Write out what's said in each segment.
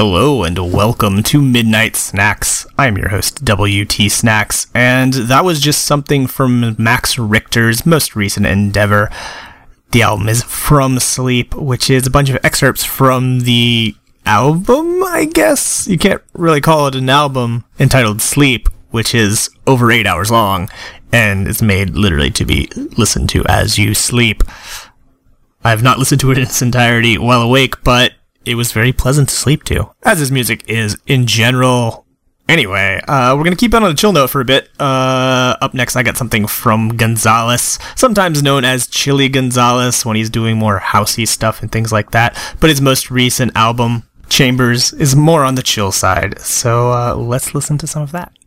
Hello and welcome to Midnight Snacks. I'm your host, WT Snacks, and that was just something from Max Richter's most recent endeavor. The album is From Sleep, which is a bunch of excerpts from the album, I guess. You can't really call it an album entitled Sleep, which is over eight hours long and is made literally to be listened to as you sleep. I've not listened to it in its entirety while awake, but it was very pleasant to sleep to, as his music is in general. Anyway, uh, we're gonna keep on a chill note for a bit. Uh, up next, I got something from Gonzales, sometimes known as Chilly Gonzales, when he's doing more housey stuff and things like that. But his most recent album, Chambers, is more on the chill side. So uh, let's listen to some of that.「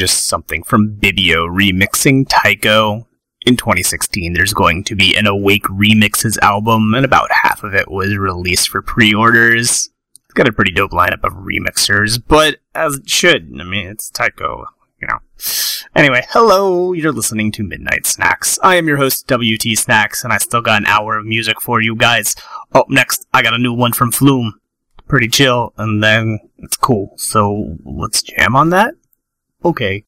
just something from Bibio remixing Tycho. In 2016, there's going to be an Awake Remixes album, and about half of it was released for pre-orders. It's got a pretty dope lineup of remixers, but as it should. I mean, it's Tycho, you know. Anyway, hello, you're listening to Midnight Snacks. I am your host, WT Snacks, and I still got an hour of music for you guys. Up next, I got a new one from Flume. Pretty chill, and then it's cool. So let's jam on that? Okay.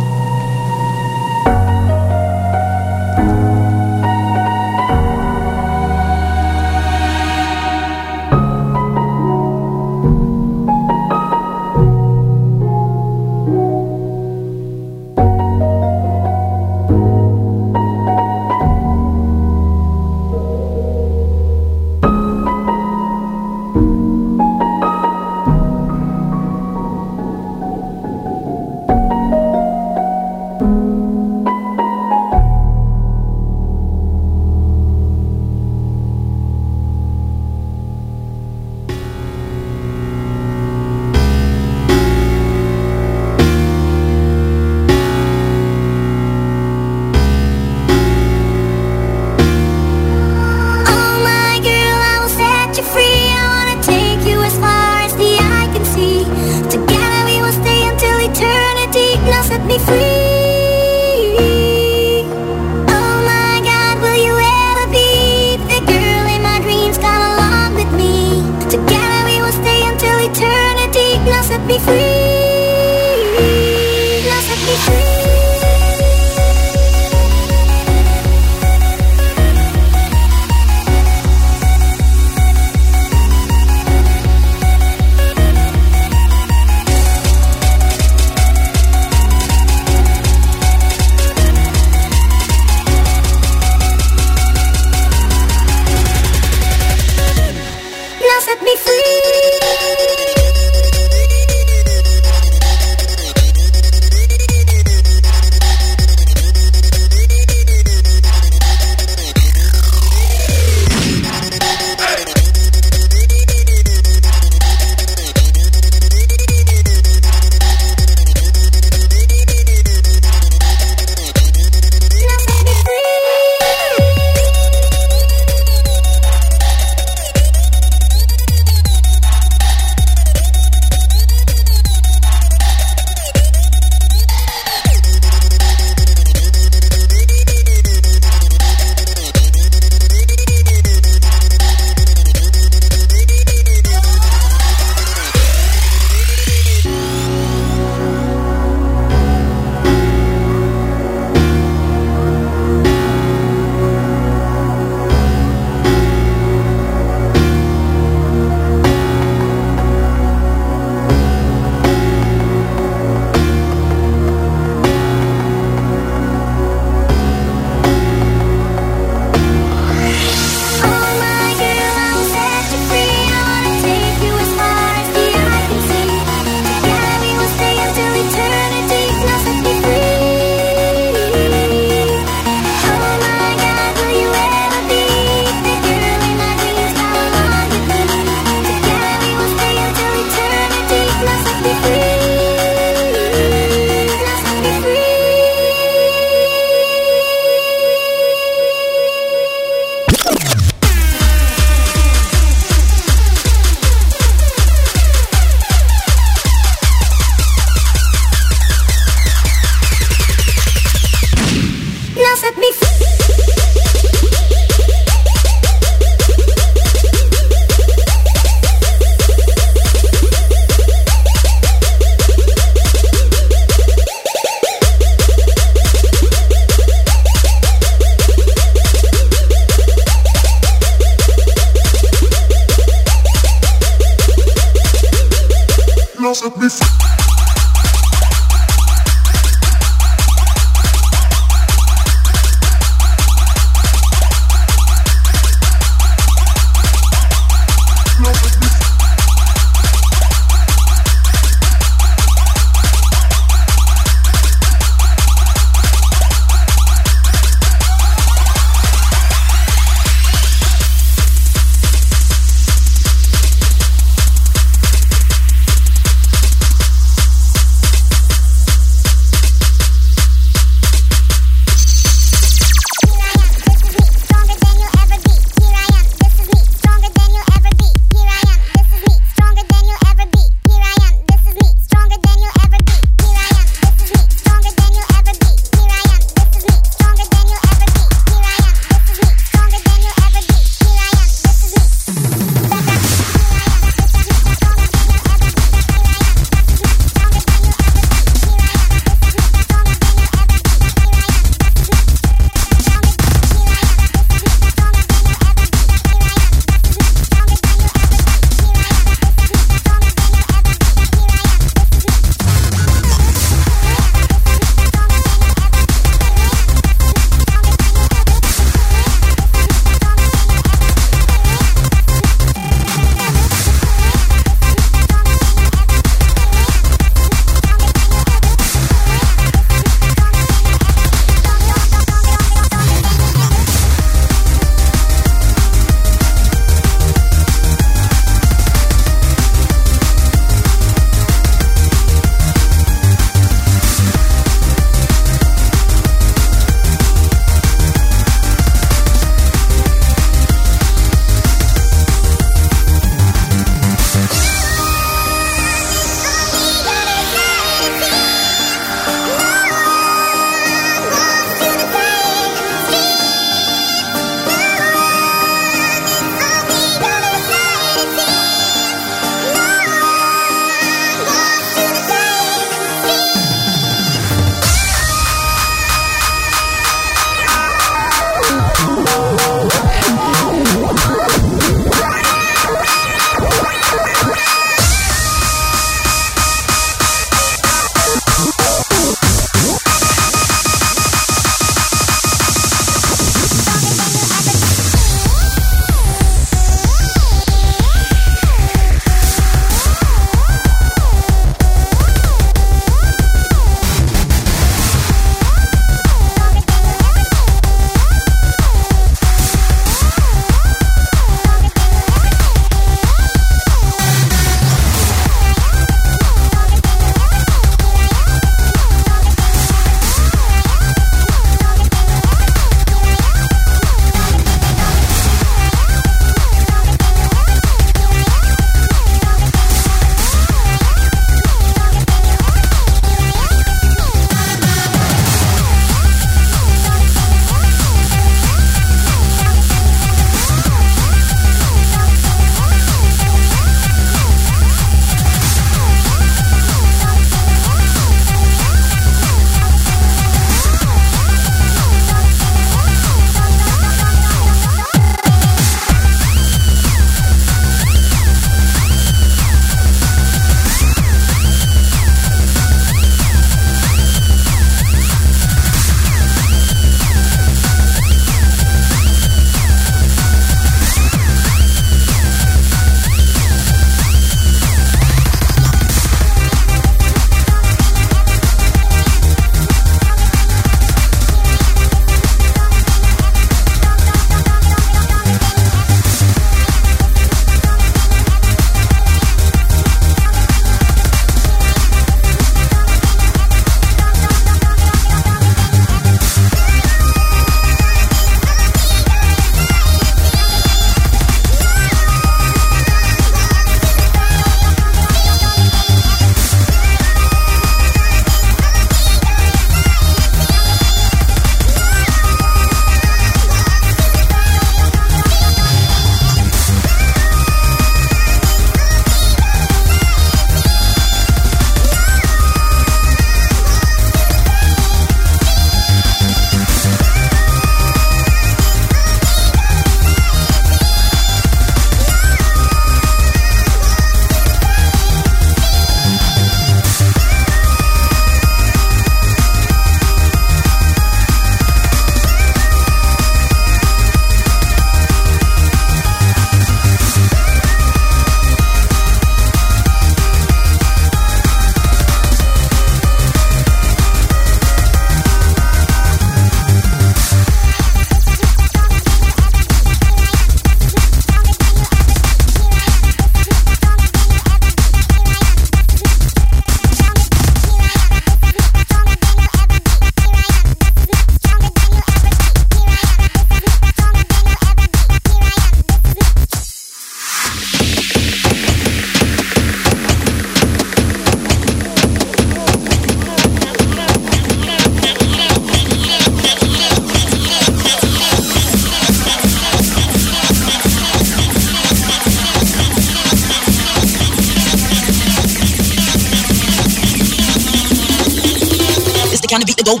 trying to beat the dope.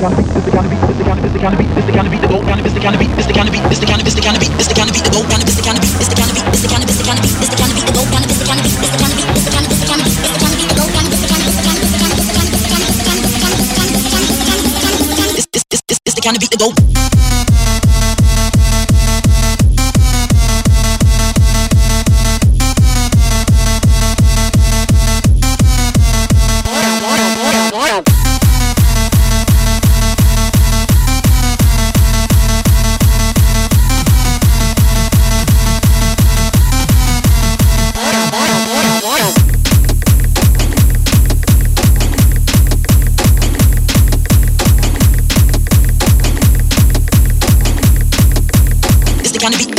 jumping to the jumping kind of beat, the kind of beat, this the kind of beat, the kind of beat, the kind of beat, this the kind of beat, this the kind of this the kind of beat, this the kind of beat, the kind of this the kind of beat, this the kind of beat, the kind of beat, this the kind of beat, the kind of this the kind of beat, this the kind of beat, the kind of this the kind of beat, this the kind of beat, the kind of this the kind of this the the kind of this the kind of this the kind of beat,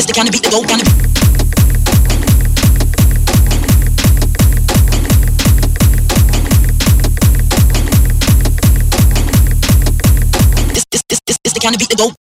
the counter, beat the go the This, this, this, this, the counter beat the go.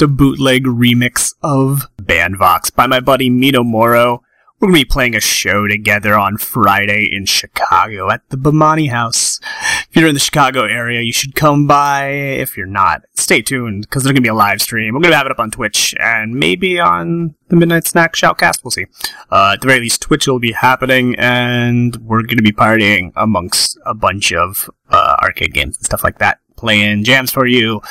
Just a bootleg remix of Banvox by my buddy Mito Moro. We're going to be playing a show together on Friday in Chicago at the Bamani House. If you're in the Chicago area, you should come by. If you're not, stay tuned because there's going to be a live stream. We're going to have it up on Twitch and maybe on the Midnight Snack Shoutcast. We'll see. Uh, at the very least, Twitch will be happening and we're going to be partying amongst a bunch of uh, arcade games and stuff like that. Playing jams for you.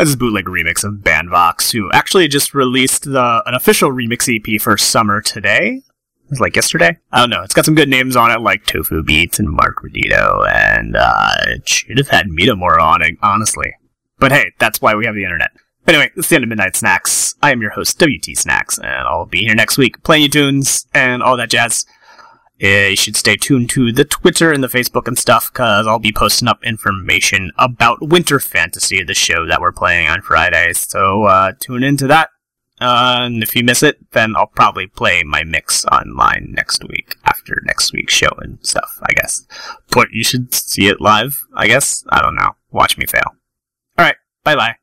This is a bootleg remix of Banvox, who actually just released the an official remix EP for summer today. It was like yesterday. I don't know. It's got some good names on it, like Tofu Beats and Mark Redito, and uh, it should have had Metamore on it, honestly. But hey, that's why we have the internet. Anyway, it's the end of Midnight Snacks. I am your host, WT Snacks, and I'll be here next week playing you tunes and all that jazz. Uh, you should stay tuned to the Twitter and the Facebook and stuff, because I'll be posting up information about Winter Fantasy, the show that we're playing on Friday. So uh, tune into that. Uh, and if you miss it, then I'll probably play my mix online next week after next week's show and stuff, I guess. But you should see it live, I guess. I don't know. Watch me fail. Alright, bye bye.